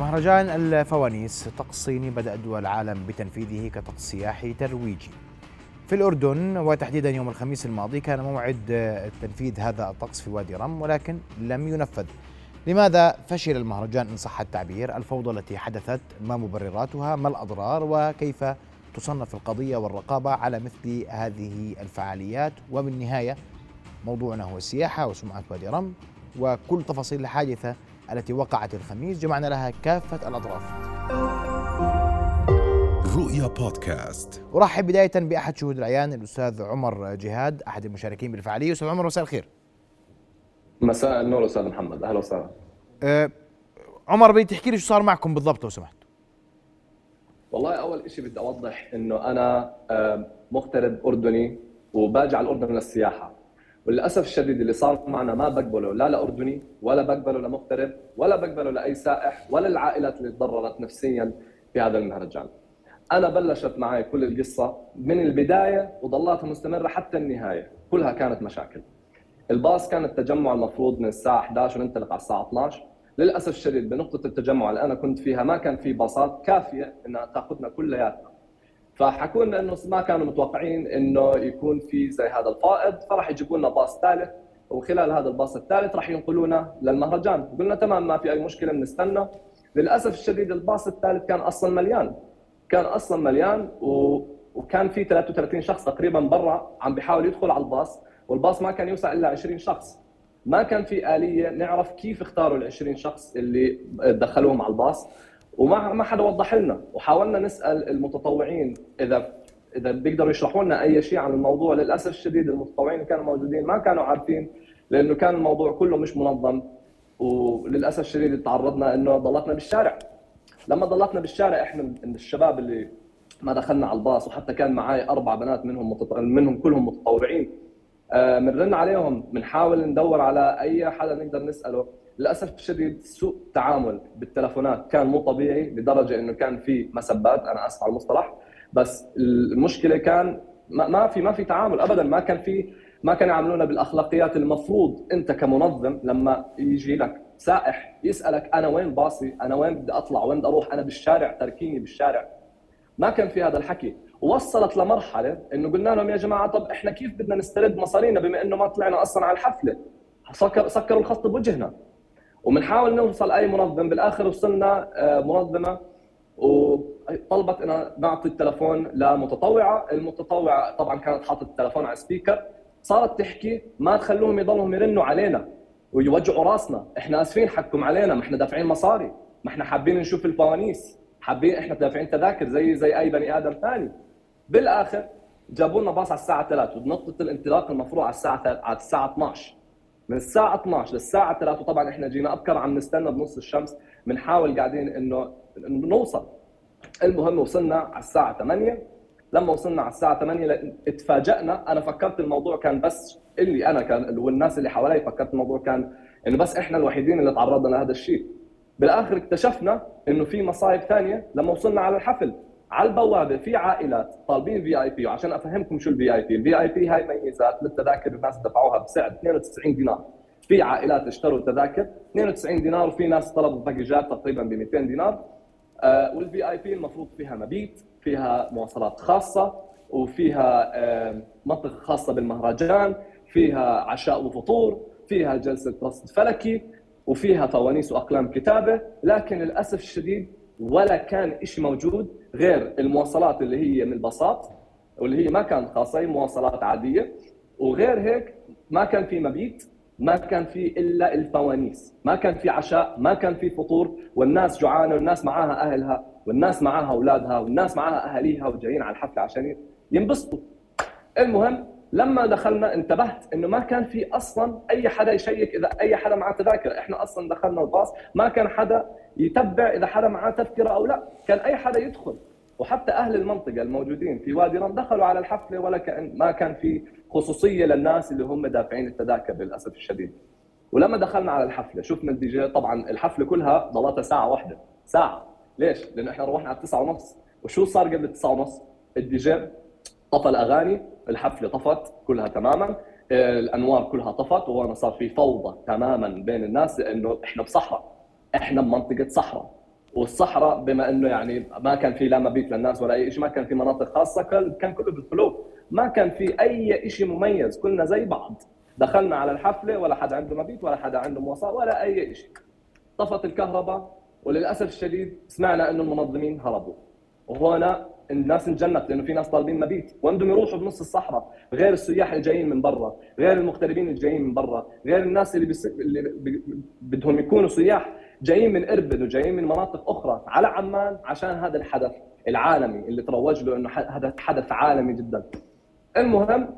مهرجان الفوانيس طقس صيني بدأ دول العالم بتنفيذه كطقس سياحي ترويجي في الأردن وتحديدا يوم الخميس الماضي كان موعد تنفيذ هذا الطقس في وادي رم ولكن لم ينفذ. لماذا فشل المهرجان إن صح التعبير؟ الفوضى التي حدثت ما مبرراتها ما الأضرار وكيف تصنف القضية والرقابة على مثل هذه الفعاليات؟ وبالنهاية موضوعنا هو السياحة وسمعة وادي رم وكل تفاصيل الحادثة التي وقعت الخميس جمعنا لها كافة الأطراف. رؤيا بودكاست. أرحب بداية بأحد شهود العيان الأستاذ عمر جهاد أحد المشاركين بالفعالية. أستاذ عمر مساء الخير. مساء النور أستاذ محمد. أهلا وسهلا. أه عمر بدي تحكي لي شو صار معكم بالضبط لو سمحت. والله أول شيء بدي أوضح إنه أنا آه، مغترب أردني وباجي على الأردن للسياحة. وللأسف الشديد اللي صار معنا ما بقبله لا لأردني ولا بقبله لمغترب ولا بقبله لأي سائح ولا العائلات اللي تضررت نفسيا في هذا المهرجان. أنا بلشت معي كل القصة من البداية وضلاتها مستمرة حتى النهاية. كلها كانت مشاكل. الباص كان التجمع المفروض من الساعة 11 وننطلق على الساعة 12 للأسف الشديد بنقطة التجمع اللي أنا كنت فيها ما كان في باصات كافية إنها تأخذنا كلياتنا. فحكوا لنا انه ما كانوا متوقعين إنه يكون في زي هذا الفائض فراح يجيبوا لنا باص ثالث وخلال هذا الباص الثالث راح ينقلونا للمهرجان. قلنا تمام ما في أي مشكلة بنستنى. للأسف الشديد الباص الثالث كان أصلا مليان. كان أصلا مليان و... وكان في 33 شخص تقريبا برا عم بيحاول يدخل على الباص والباص ما كان يوسع إلا 20 شخص. ما كان في آلية نعرف كيف اختاروا ال 20 شخص اللي دخلوهم على الباص. وما ما حدا وضح لنا. وحاولنا نسأل المتطوعين اذا إذا بيقدروا يشرحوا لنا أي شيء عن الموضوع. للأسف الشديد المتطوعين اللي كانوا موجودين ما كانوا عارفين لأنه كان الموضوع كله مش منظم. وللأسف الشديد تعرضنا إنه ضلتنا بالشارع. لما ضلتنا بالشارع إحنا الشباب اللي ما دخلنا على الباص وحتى كان معي أربع بنات منهم متط... منهم كلهم متطوعين. بنرن عليهم بنحاول ندور على أي حدا نقدر نسأله. للأسف الشديد سوء تعامل بالتلفونات كان مو طبيعي لدرجة إنه كان في مسبات أنا اسف على المصطلح بس المشكلة كان ما في ما في تعامل ابدا ما كان في ما كانوا يعاملونا بالأخلاقيات المفروض. أنت كمنظم لما يجي لك سائح يسألك أنا وين باصي؟ أنا وين بدي أطلع؟ وين بدي أروح؟ أنا بالشارع تركيني بالشارع. ما كان في هذا الحكي. وصلت لمرحلة إنه قلنا لهم يا جماعة طب إحنا كيف بدنا نسترد مصارينا بما إنه ما طلعنا أصلا على الحفلة؟ سكر سكروا الخط بوجهنا. وبنحاول نوصل اي منظم بالاخر وصلنا منظمة وطلبت إنها نعطي التلفون لمتطوعة. المتطوعة طبعا كانت حاطة التلفون على سبيكر صارت تحكي ما تخلوهم يضلهم يرنوا علينا ويوجعوا راسنا. إحنا آسفين حقكم علينا ما إحنا دافعين مصاري ما إحنا حابين نشوف الفوانيس حابين إحنا دافعين تذاكر زي زي أي بني آدم ثاني. بالآخر جابوا لنا باص على الساعة 3 ونقطة الانطلاق المفروض على الساعة على الساعة 12 من الساعة 12 للساعة 3 وطبعا إحنا جينا أبكر عم نستنى بنص الشمس. بنحاول قاعدين إنه نوصل. المهم وصلنا على الساعة 8 لما وصلنا على الساعة 8 اتفاجئنا. أنا فكرت الموضوع كان بس اللي أنا كان والناس اللي حوالي فكرت الموضوع كان إنه بس إحنا الوحيدين اللي تعرضنا لهذا الشيء. بالآخر اكتشفنا إنه في مصايب ثانية لما وصلنا على الحفل. على البوابة في عائلات طالبين VIP وعشان أفهمكم شو ال VIP، ال VIP هاي ميزات للتذاكر الناس دفعوها بسعر 92 دينار، في عائلات اشتروا تذاكر 92 دينار وفي ناس طلبوا باكجات تقريبا ب 200 دينار. آه وال VIP المفروض فيها مبيت، فيها مواصلات خاصة وفيها آه منطقة خاصة بالمهرجان، فيها عشاء وفطور، فيها جلسة رصد فلكي، وفيها فوانيس وأقلام كتابة. لكن للأسف الشديد ولا كان شيء موجود غير المواصلات اللي هي من الباصات واللي هي ما كانت خاصة هي مواصلات عادية. وغير هيك ما كان في مبيت ما كان في إلا الفوانيس ما كان في عشاء ما كان في فطور. والناس جوعانة والناس معاها أهلها والناس معاها أولادها والناس معاها أهاليها وجايين على الحفلة عشان ينبسطوا. المهم لما دخلنا انتبهت إنه ما كان في أصلا أي حدا يشيك إذا أي حدا معاه تذاكر. إحنا أصلا دخلنا الباص ما كان حدا يتبع إذا حدا معاه تذكرة أو لا. كان أي حدا يدخل. وحتى أهل المنطقة الموجودين في وادي رم دخلوا على الحفلة ولا كأن ما كان في خصوصية للناس اللي هم دافعين التذاكر للأسف الشديد. ولما دخلنا على الحفلة شفنا الدي جي. طبعا الحفلة كلها ضلتها ساعة واحدة. ساعة. ليش؟ لأنه إحنا روحنا على 9 ونص. وشو صار قبل 9 ونص؟ الدي جي طفى الأغاني الحفلة طفت كلها تماما الأنوار كلها طفت وهون صار في فوضى تماما بين الناس لأنه إحنا بصحراء إحنا بمنطقة صحراء. والصحراء بما إنه يعني ما كان في لا مبيت للناس ولا أي شيء ما كان في مناطق خاصة كان كله بالقلوب ما كان في أي شيء مميز كلنا زي بعض. دخلنا على الحفلة ولا حدا عنده مبيت ولا حدا عنده مواصلات ولا أي شيء طفت الكهرباء وللأسف الشديد سمعنا إنه المنظمين هربوا. وهنا الناس انجنت لأنه في ناس طالبين مبيت. وين بدهم يروحوا بنص الصحراء غير السياح اللي جايين من برا غير المغتربين اللي جايين من برا غير الناس اللي, بس... اللي ب... بدهم يكونوا سياح جايين من إربد وجايين من مناطق أخرى على عمان عشان هذا الحدث العالمي اللي تروج له إنه هذا حدث عالمي جدا. المهم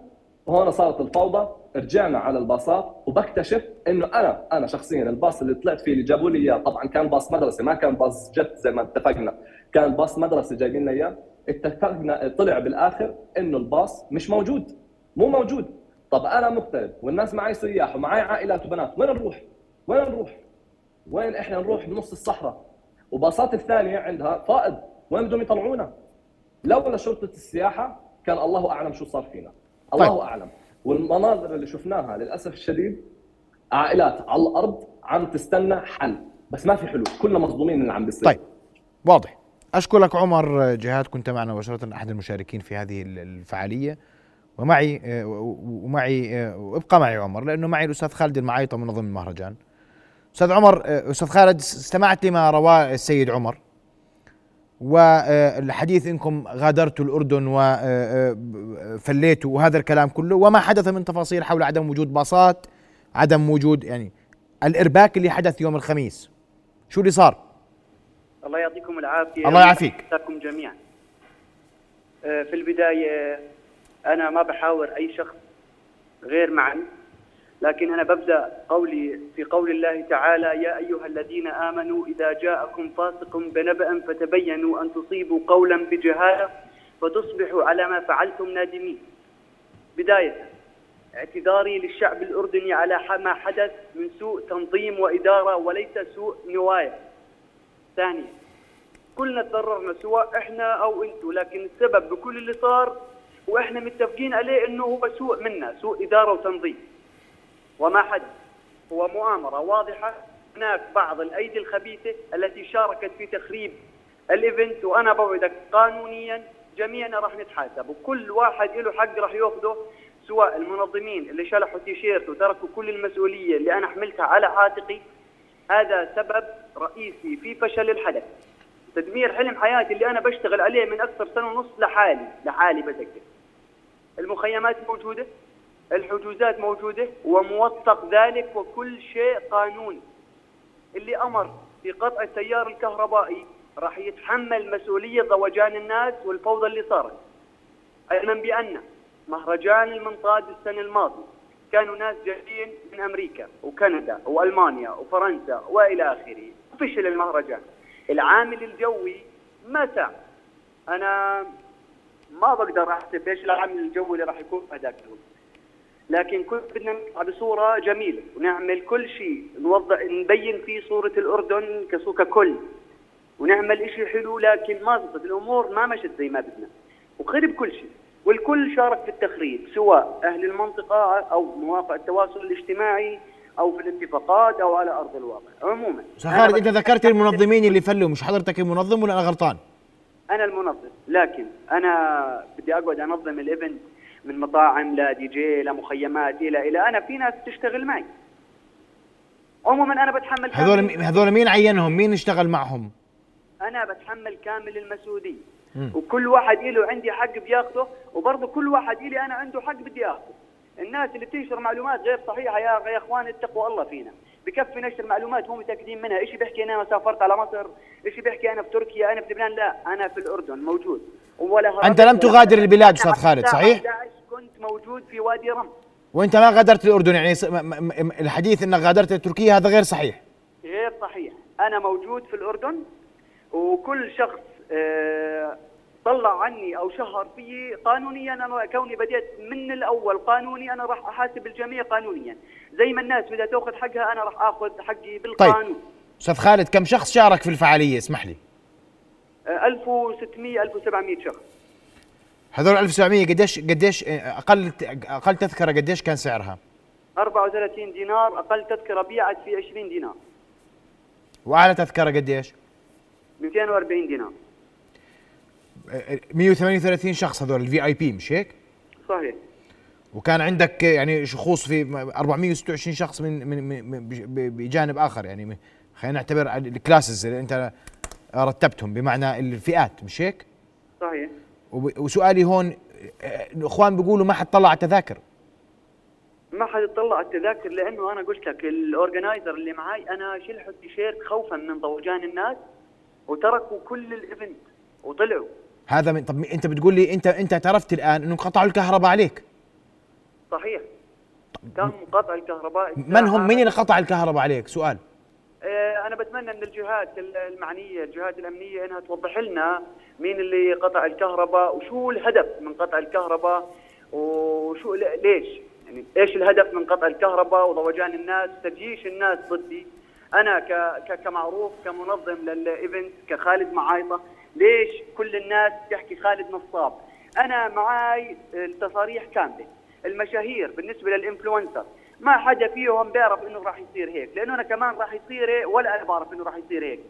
هون صارت الفوضى رجعنا على الباصات وبكتشف إنه أنا أنا شخصيا الباص اللي طلعت فيه اللي جابوا لي إياه طبعا كان باص مدرسة ما كان باص جت زي ما اتفقنا كان باص مدرسة جايبين لنا إياه. اتفقنا طلع بالآخر إنه الباص مش موجود مو موجود طب أنا مغترب والناس معي سياح ومعي عائلات وبنات وين نروح؟ وين نروح؟ وين إحنا نروح بنص الصحراء؟ وباصات الثانية عندها فائض وين بدهم يطلعونا؟ لولا شرطة السياحة كان الله أعلم شو صار فينا الله طيب. أعلم والمناظر اللي شفناها للأسف الشديد عائلات على الأرض عم تستنى حل بس ما في حلول كلنا مصدومين من اللي عم بيصير طيب واضح اشكرك عمر جهاد كنت معنا مباشرة أحد المشاركين في هذه الفعالية. ومعي ومعي وابقى معي عمر لأنه معي الأستاذ خالد المعايطه منظم المهرجان. أستاذ عمر أستاذ خالد استمعت لما رواه السيد عمر. والحديث إنكم غادرتوا الأردن وفليتوا وهذا الكلام كله وما حدث من تفاصيل حول عدم وجود باصات عدم وجود يعني الإرباك اللي حدث يوم الخميس. شو اللي صار؟ الله يعطيكم العافية الله يعافيك. لكم جميعا. آه، في البداية أنا ما بحاور أي شخص غير معني لكن أنا ببدأ قولي في قول الله تعالى يا أيها الذين آمنوا إذا جاءكم فاسق بنبأ فتبينوا أن تصيبوا قولا بجهالة فتصبحوا على ما فعلتم نادمين. بداية اعتذاري للشعب الأردني على ما حدث من سوء تنظيم وإدارة وليس سوء نوايا. ثانيا كلنا تضررنا سواء إحنا أو أنتم لكن السبب بكل اللي صار وإحنا متفقين عليه إنه هو سوء منا سوء إدارة وتنظيم. وما حدث هو مؤامرة واضحة هناك بعض الأيدي الخبيثة التي شاركت في تخريب الإيفنت وأنا بوعدك قانونيا جميعنا راح نتحاسب وكل واحد له حق راح يأخذه سواء المنظمين اللي شلحوا تيشيرت وتركوا كل المسؤولية اللي أنا حملتها على عاتقي. هذا سبب رئيسي في فشل الحدث. تدمير حلم حياتي اللي أنا بشتغل عليه من أكثر سنة ونص لحالي لحالي بذكر. المخيمات موجودة الحجوزات موجودة وموثق ذلك وكل شيء قانوني. اللي أمر بقطع التيار الكهربائي راح يتحمل مسؤولية ضوجان الناس والفوضى اللي صارت. علما بأن مهرجان المنطاد السنة الماضية كانوا ناس جايين من أمريكا وكندا وألمانيا وفرنسا وإلى آخره. فشل المهرجان. العامل الجوي ساعد أنا ما بقدر أحسب إيش العامل الجوي اللي راح يكون هذاك الوقت. لكن كل بدنا نطلع بصوره جميلة ونعمل كل شيء نوضح نبين فيه صورة الأردن ككل ونعمل شيء حلو لكن ما زبطت الأمور ما مشت زي ما بدنا. وخرب كل شيء. والكل شارك في التخريب سواء أهل المنطقة أو مواقع التواصل الاجتماعي أو في الاتفاقات أو على أرض الواقع عموما. خالد انت ذكرت المنظمين اللي فلوا مش حضرتك المنظم ولا أنا غلطان؟ أنا المنظم لكن أنا بدي أقعد أنظم ال event من مطاعم لدي جي لمخيمات إلى إلى. أنا في ناس تشتغل معي. عموما أنا بتحمل هذول هذول مين عينهم؟ مين اشتغل معهم؟ أنا بتحمل كامل المسؤوليه وكل واحد له عندي حق بياخذه وبرضه كل واحد لي أنا عنده حق بدي اخذه الناس اللي بتنشر معلومات غير صحيحة يا يا إخوان اتقوا الله فينا. بكفي نشر معلومات هم متأكدين منها. إيش بيحكي أنا سافرت على مصر؟ إيش بيحكي أنا في تركيا؟ أنا في لبنان؟ لا أنا في الأردن موجود. ولا أنت لم تغادر البلاد أستاذ خالد صحيح؟ كنت موجود في وادي رم وأنت ما غادرت الأردن يعني الحديث إنك غادرت تركيا هذا غير صحيح. غير صحيح. أنا موجود في الأردن وكل شخص آه، طلع عني أو شهر في قانونيا أنا كوني بديت من الأول قانوني أنا راح أحاسب الجميع قانونيا. زي ما الناس بدها تأخذ حقها أنا راح آخذ حقي بالقانون. طيب أستاذ خالد كم شخص شارك في الفعالية؟ اسمح لي. 1600 1700 شخص. هذول 1700 قديش قديش أقل أقل تذكرة قديش كان سعرها؟ 34 دينار أقل تذكرة بيعت في 20 دينار. وأعلى تذكرة قديش؟ 240 دينار. 138 شخص هذول ال VIP مش هيك؟ صحيح وكان عندك يعني شخوص في 426 شخص من من, بجانب آخر يعني خلينا نعتبر ال classes اللي انت رتبتهم بمعنى الفئات مش هيك؟ صحيح وسؤالي هون الاخوان بيقولوا ما حد طلع على التذاكر ما حد يطلع على التذاكر لأنه أنا قلت لك ال organizer اللي معاي أنا شلحوا التيشيرت خوفا من ضوجان الناس وتركوا كل ال event وطلعوا هذا من طب انت بتقول لي انت انت اعترفت الآن انه قطعوا الكهرباء عليك. صحيح. تم قطع الكهرباء. من هم؟ مين اللي قطع الكهرباء عليك؟ سؤال. آه، أنا بتمنى من الجهات المعنية الجهات الأمنية إنها توضح لنا مين اللي قطع الكهرباء وشو الهدف من قطع الكهرباء وشو ليش؟ يعني إيش الهدف من قطع الكهرباء وضوجان الناس تجيش الناس ضدي؟ أنا كمعروف كمنظم للإيفنت كخالد معايطة ليش كل الناس تحكي خالد نصاب؟ أنا معاي التصاريح كاملة المشاهير بالنسبة للإنفلونسر. ما حدا فيهم بيعرف إنه راح يصير هيك لأنه أنا كمان راح يصير هيك ولا أنا بعرف إنه راح يصير هيك.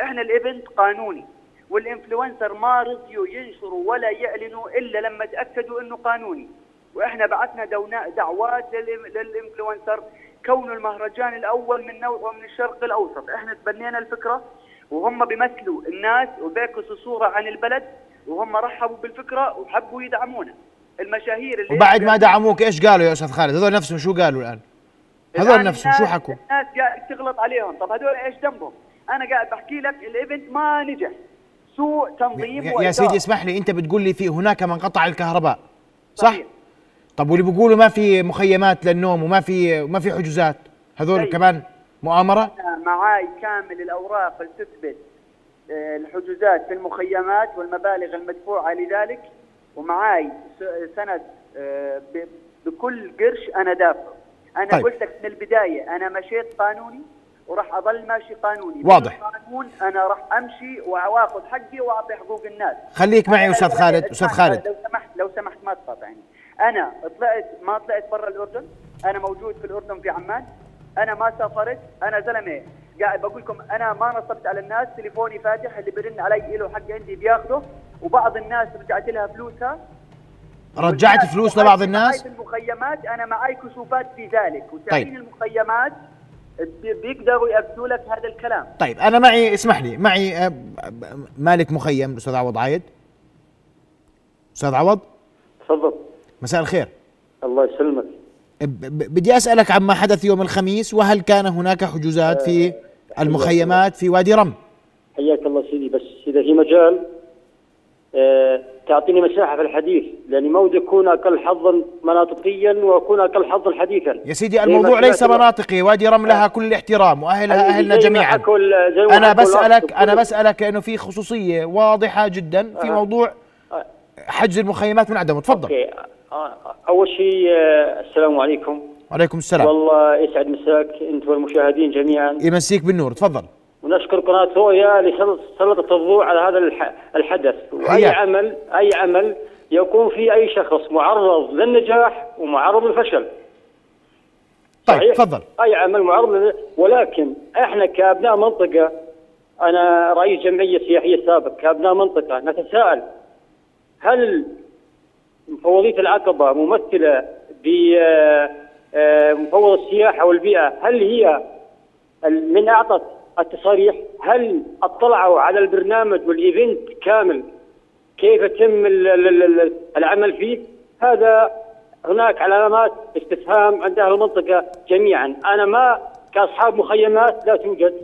إحنا ال event قانوني وال influencer ما رضيوا ينشروا ولا يعلنوا إلا لما تأكدوا إنه قانوني. وإحنا بعثنا دعوات لل influencer. كونه المهرجان الأول من نوعه من الشرق الأوسط. إحنا تبنينا الفكرة وهم بيمثلوا الناس وبيعكسوا صورة عن البلد وهم رحبوا بالفكرة وحبوا يدعمونا. المشاهير اللي وبعد ما دعموك إيش قالوا يا أستاذ خالد؟ هذول نفسهم شو قالوا الآن؟ هذول نفسهم شو حكوا؟ الناس قاعد تغلط عليهم. طب هذول إيش ذنبهم أنا قاعد بحكي لك الإيفنت ما نجح. سوء تنظيم يا- يا. سيدي اسمح لي أنت بتقول لي في هناك من قطع الكهرباء صح؟ صحيح. طب واللي بيقولوا ما في مخيمات للنوم وما في ما في حجوزات هذول طيب. كمان مؤامرة معاي كامل الأوراق اللي تثبت آه، الحجوزات في المخيمات والمبالغ المدفوعة لذلك ومعاي سند آه، بكل قرش أنا دافع أنا طيب. قلت لك من البداية أنا مشيت قانوني وراح أظل ماشي قانوني واضح. بالقانون أنا راح أمشي واخذ حقي وأعطي حقوق الناس خليك معي أستاذ خالد أستاذ خالد لو سمحت لو سمحت ما تقاطعني أنا طلعت ما طلعت برا الأردن. أنا موجود في الأردن في عمان. أنا ما سافرت. أنا زلمة قاعد بقول لكم أنا ما نصبت على الناس. تليفوني فاتح اللي برن علي له حق عندي بياخذه وبعض الناس رجعت لها فلوسها. رجعت فلوس لبعض معاي الناس؟ في المخيمات. أنا معي كشوفات في ذلك. وتامين المخيمات. بي- بيقدروا يأكدوا لك هذا الكلام. طيب أنا معي اسمح لي. معي مالك مخيم الاستاذ عوض عايد؟ أستاذ عوض؟ تفضل. مساء الخير. الله يسلمك. بدي أسألك عما حدث يوم الخميس وهل كان هناك حجوزات في المخيمات في وادي رم؟ حياك الله سيدي بس إذا في مجال آه تعطيني مساحة في الحديث لاني ما ودي أكون أقل حظا مناطقيا وأكون أقل حظا حديثا. يا سيدي الموضوع ليس مناطقي وادي رم لها كل الاحترام واهلها أهلنا جميعا. أنا بسالك أنا بسألك لأنه في خصوصية واضحة جدا في آه. موضوع آه. حجز المخيمات من عدمه تفضل. أوكي. آه، أول شيء آه السلام عليكم. وعليكم السلام. والله يسعد مساك انت والمشاهدين جميعا. يمسيك بالنور. تفضل. ونشكر قناة رؤيا لسلطت الضوء على هذا الح- الحدث. حياك. عمل أي عمل يكون فيه أي شخص معرض للنجاح ومعرض للفشل. طيب؟ تفضل. أي عمل معرض. ولكن إحنا كأبناء منطقة أنا رئيس جمعية سياحية سابق كأبناء منطقة نتساءل هل مفوضية العقبة ممثلة بمفوض السياحة والبيئة؟ هل هي من أعطت التصاريح هل اطلعوا على البرنامج والإيفنت كامل؟ كيف ال- العمل فيه؟ هذا هناك علامات استفهام عند أهل المنطقة جميعا. أنا ما كأصحاب مخيمات لا توجد.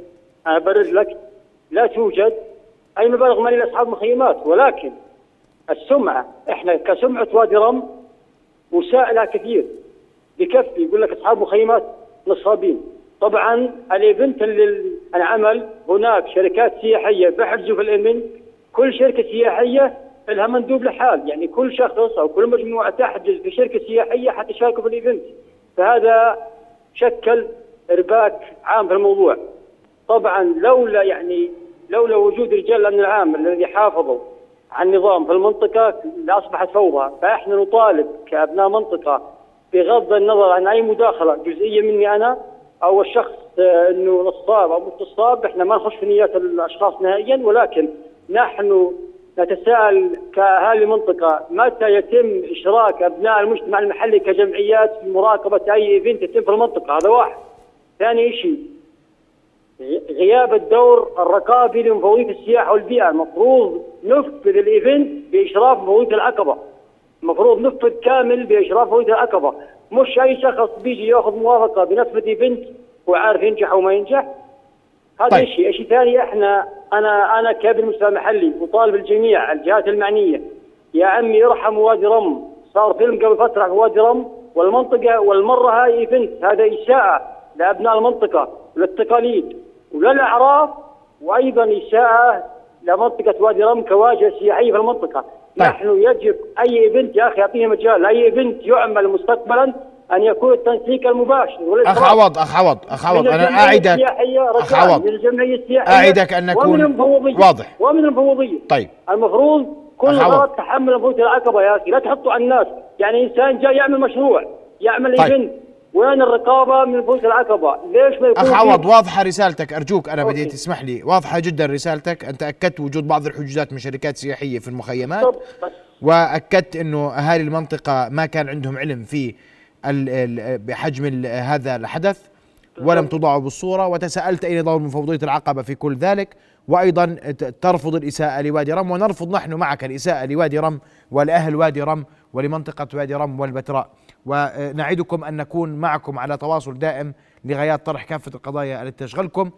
أنا برد لك لا توجد. أي مبالغ مالية لأصحاب مخيمات ولكن السمعة. إحنا كسمعة وادي رم وسائلها كثير. بكفي يقول لك أصحاب مخيمات نصابين. طبعا ال event اللي انعمل هناك شركات سياحية بحجزوا في ال event كل شركة سياحية لها مندوب لحال. يعني كل شخص أو كل مجموعة تحجز في شركه سياحية حتى يشاركوا في ال event. فهذا شكل إرباك عام في الموضوع. طبعا لولا يعني لولا وجود رجال الأمن العام الذي حافظوا على النظام في المنطقة لأصبحت فوضى فإحنا نطالب كأبناء منطقة بغض النظر عن أي مداخلة جزئية مني أنا أو الشخص آه، إنه نصاب أو مش نصاب إحنا ما نخش في نيات الأشخاص نهائيا ولكن نحن نتساءل كأهالي المنطقة متى يتم إشراك أبناء المجتمع المحلي كجمعيات في مراقبة أي إيفنت يتم في المنطقة هذا واحد. ثاني شيء غياب الدور الرقابي لمفوضيه السياحه والبيئة. المفروض نفذ ال event بإشراف مفوضيه العقبة. المفروض نفذ كامل بإشراف مفوضيه العقبة. مش أي شخص بيجي يأخذ موافقة بنفذ event وعارف ينجح أو ما ينجح. هذا طيب. شيء شيء ثاني إحنا أنا أنا كابن مستوى محلي وطالب الجميع الجهات المعنية. يا عمي ارحموا وادي رم. صار فيلم قبل فترة في وادي رم. والمنطقة والمرة هاي event هذا اساءه لأبناء المنطقة وللتقاليد وللاعراف وأيضا اساءه لمنطقه وادي رم كواجهه سياحيه في المنطقة. طيب. نحن يجب أي event يا أخي يعطيه مجال أي event يعمل مستقبلا أن يكون التنسيق المباشر أخ عوض أخ عوض أخ عوض أنا أعدك. أخ عوض. أعدك أن نكون واضح. ومن المفوضية. طيب. المفروض كل. غلط تحمل مفوضيه العقبة يا أخي. لا تحطوا على الناس. يعني إنسان جاي يعمل مشروع يعمل طيب. event. وين الرقابة من مفوضيه العقبة؟ ليش ما يكون أخ عوض واضحة رسالتك. أرجوك أنا بدي. تسمح لي. واضحة جدا رسالتك. أنت أكدت وجود بعض الحجوزات من شركات سياحية في المخيمات. طب وأكدت إنه اهالي المنطقة ما كان عندهم علم في بحجم هذا الحدث ولم تضعوا بالصورة. وتساءلت اين دور مفوضيه العقبة في كل ذلك. وأيضا ترفض الإساءة لوادي رم. ونرفض نحن معك الإساءة لوادي رم ولاهل وادي رم ولمنطقة وادي رم والبتراء. ونعدكم أن نكون معكم على تواصل دائم لغايات طرح كافة القضايا التي تشغلكم.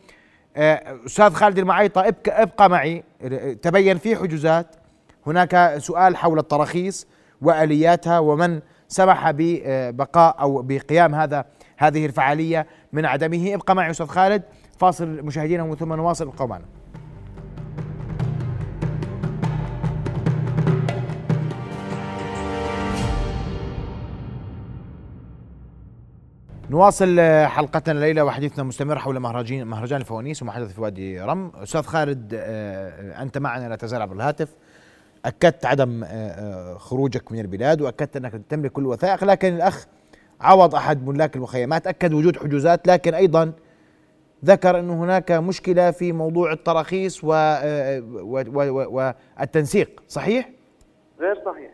آه، أستاذ خالد المعيطة ابقى ابقى معي. تبين في حجوزات. هناك سؤال حول التراخيص وآلياتها ومن سمح ببقاء أو بقيام هذا هذه الفعالية من عدمه. ابقى معي أستاذ خالد. فاصل مشاهدينا ثم نواصل ابقوا معنا نواصل حلقتنا الليلة وحديثنا مستمر حول مهرجان مهرجان الفوانيس وما حدث في وادي رم. أستاذ خالد آه، آه، أنت معنا لا تزال عبر الهاتف. أكدت عدم آه، خروجك من البلاد وأكدت أنك تملك كل الوثائق لكن الأخ عوض أحد ملاك المخيمات أكد وجود حجوزات لكن أيضا ذكر انه هناك مشكلة في موضوع التراخيص والتنسيق صحيح؟ غير صحيح.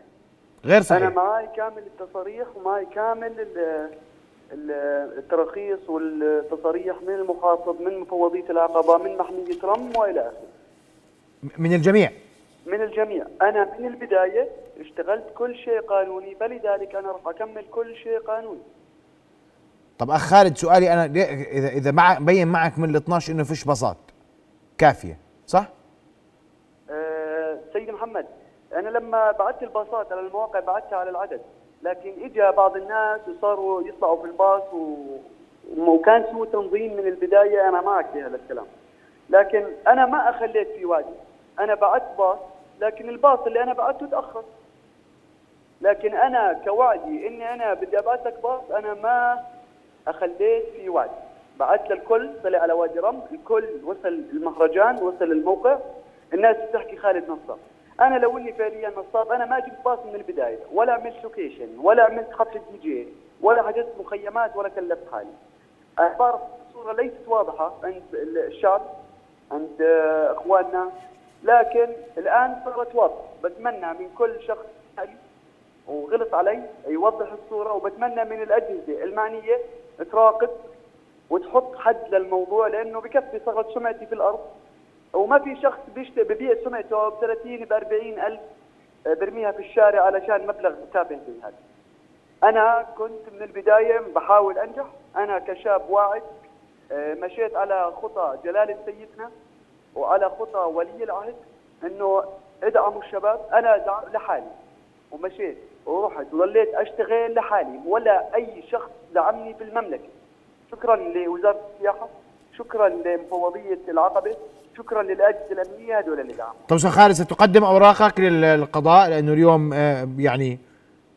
غير صحيح. أنا معي كامل التصاريح ومعي كامل التراخيص والتصاريح من المخاطب من مفوضية العقبة من محميه رم وإلى آخره. من الجميع؟ من الجميع. أنا من البداية اشتغلت كل شيء قانوني فلذلك أنا راح أكمل كل شيء قانوني. طب أخ خالد سؤالي أنا ليه- إذا إذا مع بين معك من ال 12 إنه فيش باصات؟ كافية صح؟ أه سيد محمد أنا لما بعثت الباصات على المواقع بعثتها على العدد. لكن اجى بعض الناس وصاروا يطلعوا في الباص. وكان سوء تنظيم من البداية أنا معك في هذا الكلام. لكن أنا ما أخليت في وادي أنا بعثت باص لكن الباص اللي أنا بعثته تأخر. لكن أنا كوعدي إني أنا بدي ابعث لك باص أنا ما أخليت في وعد بعثت للكل طلع على وادي رم الكل وصل المهرجان وصل الموقع. الناس بتحكي خالد نصاب أنا لو إني فعليا نصاب أنا ما جبت باص من البداية ولا عملت location ولا عملت خط دي جي ولا حجزت مخيمات ولا كلفت حالي. بعرف الصورة ليست واضحة عند الشعب عند إخواننا لكن الآن صارت واضحة. بتمنى من كل شخص وغلط علي يوضح الصورة وبتمنى من الأجهزة المعنية تراقب وتحط حد للموضوع لأنه بكفي صغت سمعتي في الأرض. وما في شخص ببيع سمعته ب 30 ب 40 ألف آه، برميها في الشارع علشان مبلغ تافه زي هذا. أنا كنت من البداية بحاول أنجح، أنا كشاب واعد آه، مشيت على خطى جلاله سيدنا وعلى خطى ولي العهد إنه ادعموا الشباب، أنا دع- لحالي ومشيت ورحت وظليت أشتغل لحالي ولا أي شخص دعمني في المملكة. شكرا لوزارة السياحة، شكرا لمفوضية العقبة، شكرا للأجهزة الأمنية هذول اللي دعموا. طب أستاذ خالد ستقدم أوراقك للقضاء؟ لأنه اليوم آه، يعني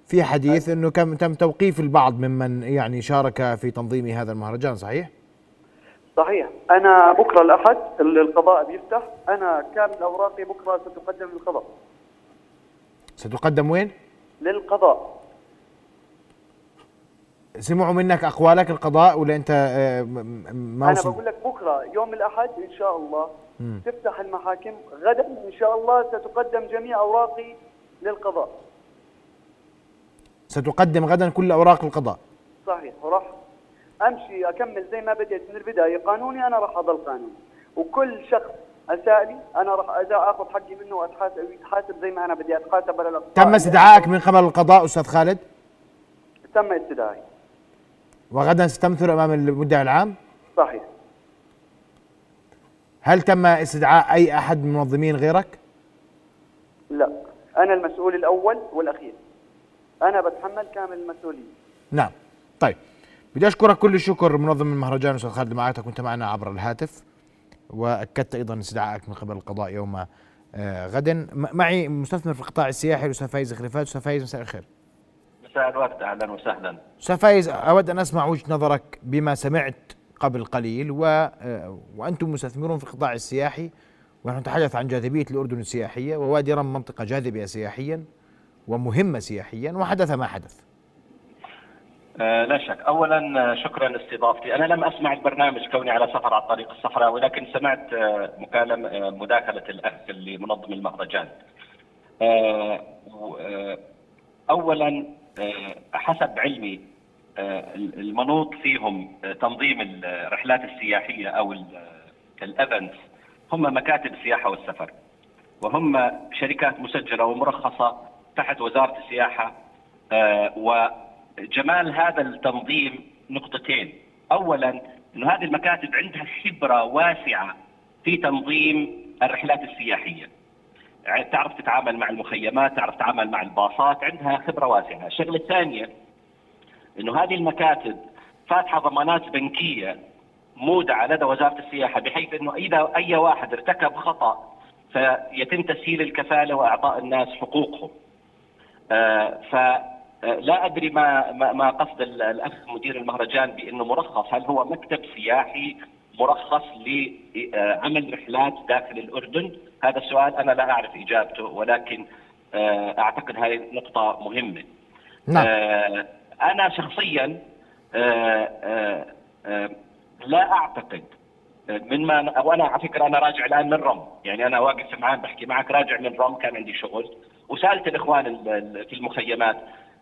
في حديث إنه كم تم توقيف البعض ممن يعني شارك في تنظيم هذا المهرجان صحيح؟ صحيح. أنا بكرة الأحد ال- القضاء بيفتح. أنا كامل أوراقي بكرة ستقدم للقضاء. ستقدم وين؟ للقضاء. سمعوا منك أقوالك القضاء ولا أنت آه، ما أنا بقول لك بكرة يوم الأحد إن شاء الله تفتح المحاكم غدا إن شاء الله ستقدم جميع اوراقي للقضاء. ستقدم غدا كل أوراق القضاء. صحيح وراح أمشي أكمل زي ما بديت من البداية. قانوني أنا راح أضل قانوني. وكل شخص اساء لي أنا راح آخذ حقي منه واتحاسب ويتحاسب زي ما أنا بدي أتحاسب على تم استدعائك من قبل القضاء أستاذ خالد؟ تم استدعائي. وغدا ستمثل أمام المدعي العام؟ صحيح. هل تم استدعاء أي أحد من المنظمين غيرك؟ لا. أنا المسؤول الأول والأخير. أنا بتحمل كامل المسؤولية. نعم. طيب. بدي أشكرك كل الشكر منظم المهرجان أستاذ خالد معاك كنت معنا عبر الهاتف. وأكدت أيضا استدعائك من قبل القضاء يوم آه، غدا م- معي مستثمر في القطاع السياحي الأستاذ فايز خليفات أستاذ فايز مساء الخير. مساء الورد. أهلا وسهلا. أستاذ فايز أود أن أسمع وجهه نظرك بما سمعت قبل قليل و آه، وأنتم مستثمرون في القطاع السياحي ونحن نتحدث عن جاذبية الأردن السياحية ووادي رم منطقة جاذبه سياحيا ومهمة سياحيا وحدث ما حدث. آه لا شك. اولا آه، شكرا لاستضافتي. أنا لم أسمع البرنامج كوني على سفر على الطريق الصحراء ولكن سمعت مكالمه مداخلة الأخ اللي منظم المهرجان. اولا حسب علمي المنوط فيهم آه تنظيم الرحلات السياحية أو الايفنتس هم مكاتب السياحة والسفر. وهم شركات مسجلة ومرخصة تحت وزارة السياحة آه، وجمال هذا التنظيم نقطتين. اولا إنه هذه المكاتب عندها خبرة واسعة في تنظيم الرحلات السياحية. تعرف تتعامل مع المخيمات تعرف تتعامل مع الباصات عندها خبرة واسعة. الشغلة الثانية إنه هذه المكاتب فاتحة ضمانات بنكية مودعة لدى وزارة السياحة بحيث إنه إذا أي واحد ارتكب خطأ فيتم تسهيل الكفالة وإعطاء الناس حقوقهم. آه، فلا أدري ما ما قصد ال- الأخ مدير المهرجان بإنه مرخص، هل هو مكتب سياحي مرخص لعمل رحلات داخل الأردن؟ هذا السؤال أنا لا أعرف إجابته ولكن آه، أعتقد هذه نقطة مهمة. نعم آه، أنا شخصيا آه، آه، آه، لا أعتقد آه، من ما وأنا على فكرة أنا راجع الآن من رم. يعني أنا واقف سمعان بحكي معك راجع من رم كان عندي شغل. وسألت الإخوان ال- ال- في المخيمات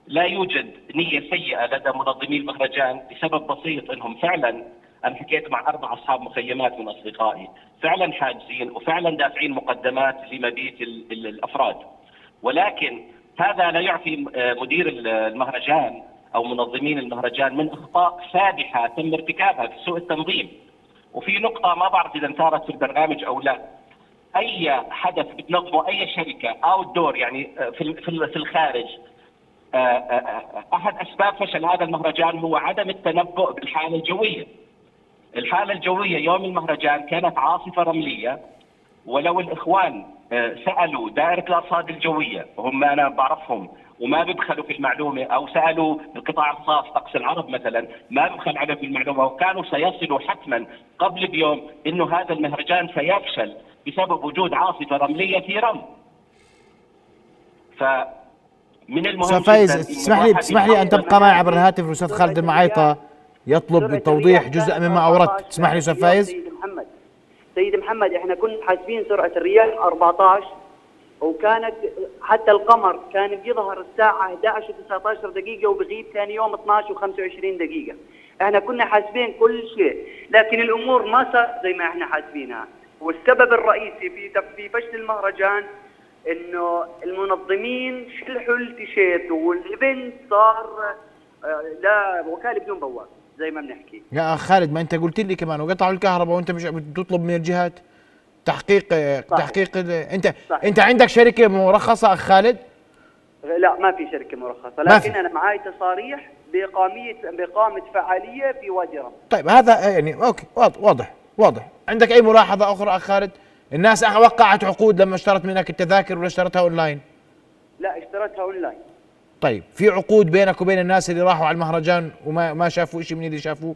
لا يوجد نية سيئة لدى منظمي المهرجان لسبب بسيط إنهم فعلا أنا حكيت مع أربع أصحاب مخيمات من أصدقائي فعلا حاجزين وفعلا دافعين مقدمات لمبيت ال- ال- الأفراد. ولكن هذا لا يعفي مدير ال- المهرجان أو منظمين المهرجان من أخطاء فادحه تم ارتكابها في سوء التنظيم. وفي نقطة ما بعرف إذا انثارت في البرنامج أو لا. أي حدث بتنظمه أي شركة اوت دور يعني آه، في في ال- في الخارج آه، آه، أحد أسباب فشل هذا المهرجان هو عدم التنبؤ بالحالة الجوية. الحالة الجوية يوم المهرجان كانت عاصفة رملية ولو الإخوان سألوا دائرة الأرصاد الجوية وهم أنا بعرفهم وما بيبخلوا في المعلومة أو سألوا القطاع الخاص طقس العرب مثلا ما بيبخل عليهم في المعلومة وكانوا سيصلوا حتما قبل بيوم إنه هذا المهرجان سيفشل بسبب وجود عاصفة رملية في رم. ف من المهم أستاذ فايز. تسمح لي تسمح لي أن تبقى معي عبر الهاتف الاستاذ خالد المعايطه يطلب توضيح جزء مما 14 اوردت تسمح لي أستاذ فايز. سيد محمد سيد محمد إحنا كنا حاسبين سرعة الرياح 14 وكانت حتى القمر كان بيظهر الساعة 11 و19 دقيقة وبغيب ثاني يوم 12 و25 دقيقة. إحنا كنا حاسبين كل شيء لكن الأمور ما صارت زي ما إحنا حاسبينها. والسبب الرئيسي في في فشل المهرجان إنه المنظمين شلحوا ال T-shirt وال event صار آه، لا وكالة بدون بواب زي ما بنحكي. يا خالد ما أنت قلت لي كمان وقطعوا الكهرباء وأنت مش بتطلب من الجهات؟ تحقيق صحيح. تحقيق أنت صحيح. أنت عندك شركة مرخصة أخ خالد؟ لا ما في شركة مرخصة لكن في. أنا معاي تصاريح بإقامة بإقامة فعالية في وادي رم طيب هذا يعني okay واضح واضح واضح. عندك أي ملاحظة أخرى أخ خالد؟ الناس وقعت عقود لما اشترت منك التذاكر ولا اشترتها أونلاين؟ لا اشتريتها أونلاين. طيب في عقود بينك وبين الناس اللي راحوا على المهرجان وما ما شافوا شيء من اللي شافوه؟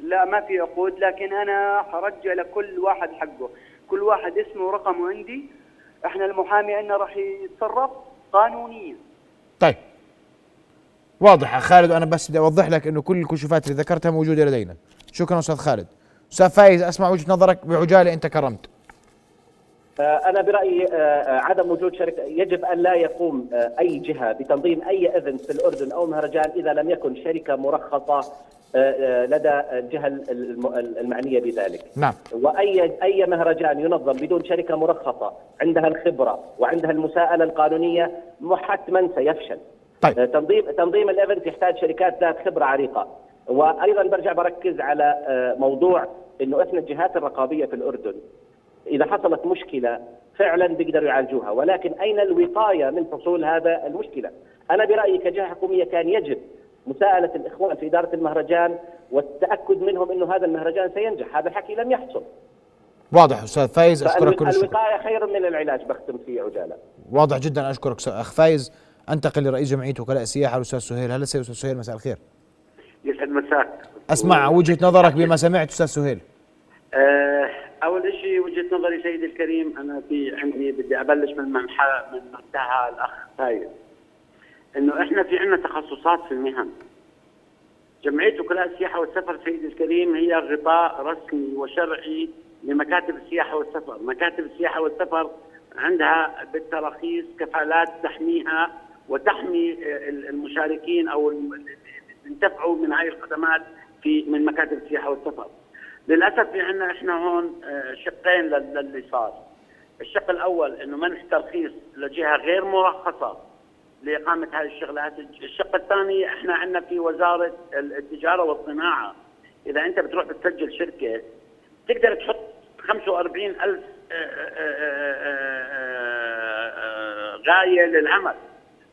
لا ما في عقود لكن أنا حرجع لكل واحد حقه. كل واحد اسمه ورقمه عندي. إحنا المحامي عندنا راح يتصرف قانونيا. طيب. واضح خالد وأنا بس بدي أوضح لك إنه كل الكشوفات اللي ذكرتها موجودة لدينا. شكرا أستاذ خالد. أستاذ فايز أسمع وجهة نظرك بعجالة أنت كرمت. آه، أنا برأيي آه، آه، عدم وجود شركة يجب أن لا يقوم أي جهة بتنظيم أي event في الأردن أو مهرجان إذا لم يكن شركة مرخصة لدى الجهة الم- المعنية بذلك نعم واي أي مهرجان ينظم بدون شركة مرخصة عندها الخبرة وعندها المساءلة القانونية حتما سيفشل. طيب. آه، تنظيم تنظيم ال event يحتاج شركات ذات خبرة عريقة. وأيضا برجع بركز على آه، موضوع إنه إحنا الجهات الرقابية في الأردن إذا حصلت مشكلة فعلا بيقدروا يعالجوها ولكن أين الوقاية من حصول هذا المشكلة؟ أنا برأيي كجهة حكومية كان يجب مساءلة الإخوان في إدارة المهرجان والتأكد منهم إنه هذا المهرجان سينجح، هذا الحكي لم يحصل. واضح أستاذ فايز أشكرك كل الشكر. الوقاية خير من العلاج بختم في عجالة. واضح جدا أشكرك أخ فايز. أنتقل لرئيس جمعية وكلاء السياحة الأستاذ سهيل. هلا سي أستاذ سهيل مساء الخير. يسعد مساك. أسمع وجهة نظرك بما سمعت أستاذ سهيل. آه، أول شيء وجهة نظري سيدي الكريم أنا في عندي بدي أبلش من منحى من منتهى الأخ فايز. إنه إحنا في عندنا تخصصات في المهن جمعية وكلاء السياحة والسفر سيدي الكريم هي غطاء رسمي وشرعي لمكاتب السياحة والسفر، مكاتب السياحة والسفر عندها بالتراخيص كفالات تحميها وتحمي المشاركين أو ينتفعوا من هذه الخدمات في من مكاتب السياحة والسفر. للأسف في عندنا إحنا هون آه، شقين لل- للي صار. الشق الأول إنه منح ترخيص لجهة غير مرخصة لإقامة هذه الشغلات، الشق الثاني إحنا عندنا في وزارة التجارة والصناعة. إذا أنت بتروح بتسجل شركة تقدر تحط 45 ألف غاية للعمل.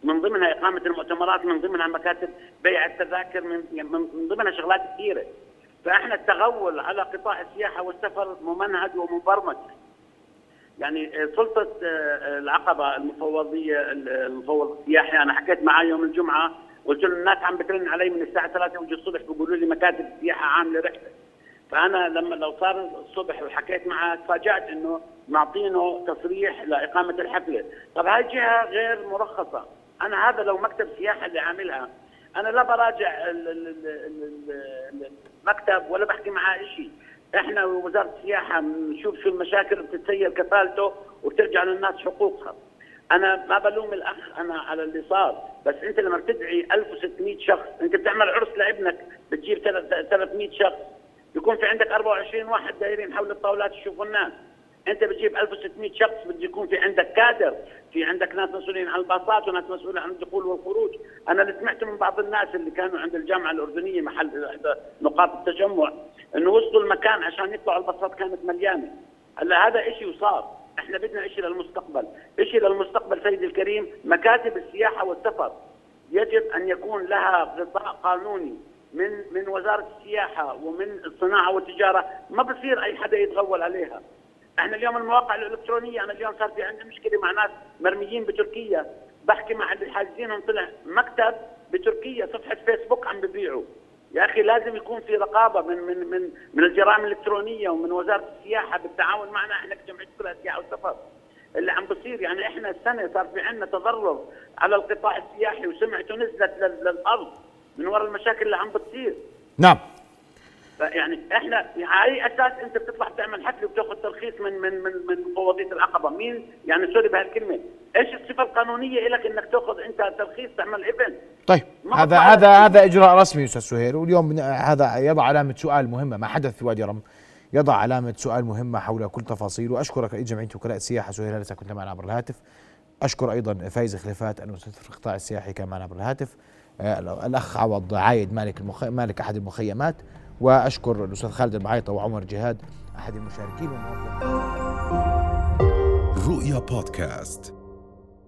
من ضمنها إقامة المؤتمرات من ضمنها مكاتب بيع التذاكر من من ضمنها شغلات كثيرة. فإحنا التغول على قطاع السياحة والسفر ممنهج ومبرمج. يعني سلطة العقبة المفوضية المفوض السياحي أنا حكيت معاه يوم الجمعة قلت له الناس عم بترن علي من الساعة 3 وجه الصبح بيقولوا لي مكاتب السياحة عاملة رحلة. فأنا لما لو صار الصبح وحكيت معه تفاجأت إنه معطينه تصريح لإقامة الحفلة، طب هاي جهة غير مرخصة، أنا هذا لو مكتب سياحة اللي عاملها أنا لا براجع ال- ال- ال- ال- المكتب ولا بحكي معاه شيء، إحنا وزاره السياحة بنشوف شو المشاكل بتتسير كفالته وبترجع للناس حقوقها. أنا ما بلوم الأخ أنا على اللي صار، بس أنت لما بتدعي 1600 شخص، أنت بتعمل عرس لابنك بتجيب 300 شخص. يكون في عندك 24 واحد دايرين حول الطاولات يشوفوا الناس. أنت بتجيب 1600 شخص بده يكون في عندك كادر في عندك ناس مسؤولين عن الباصات وناس مسؤولين عن الدخول والخروج. أنا اللي سمعت من بعض الناس اللي كانوا عند الجامعة الأردنية محل إحدى نقاط التجمع إنه وصلوا المكان عشان يطلعوا الباصات كانت مليانة. هلا هذا شيء وصار. إحنا بدنا شيء للمستقبل. شيء للمستقبل سيدي الكريم مكاتب السياحة والسفر. يجب أن يكون لها غطاء قانوني من من وزارة السياحة ومن الصناعة والتجارة. ما بصير أي حدا يتغول عليها. إحنا اليوم المواقع الإلكترونية أنا اليوم صار في عندي مشكلة مع ناس مرميين بتركيا بحكي مع اللي حاجزينهم طلع مكتب بتركيا صفحة فيسبوك عم ببيعوا. يا أخي لازم يكون في رقابة من من من من الجرائم الإلكترونية ومن وزارة السياحة بالتعاون معنا إحنا كجمعية كلها السياحه والسفر. اللي عم بصير يعني إحنا السنة صار في عندنا تضرر على القطاع السياحي وسمعته نزلت لل- للأرض من وراء المشاكل اللي عم بتصير نعم يعني إحنا على أي أساس أنت بتطلع تعمل حفله وبتاخذ ترخيص من من من من مفوضيه العقبة؟ مين؟ يعني sorry بهالكلمة. إيش الصفة القانونية لك إنك تأخذ أنت ترخيص تعمل event؟ طيب هذا هذا. هذا إجراء رسمي أستاذ سهير واليوم هذا يضع علامة سؤال مهمة ما حدث في وادي رم. يضع علامة سؤال مهمة حول كل تفاصيل وأشكرك رئيس جمعيه وكلاء السياحة سهير هلسه كنت معنا عبر الهاتف؟ أشكر أيضا فايز خليفات المستشار في القطاع السياحي كان معنا عبر الهاتف. آه، الأخ عوض عايد مالك المخ... مالك أحد المخيمات. وأشكر الأستاذ خالد المعيطه وعمر جهاد أحد المشاركين رؤيا بودكاست.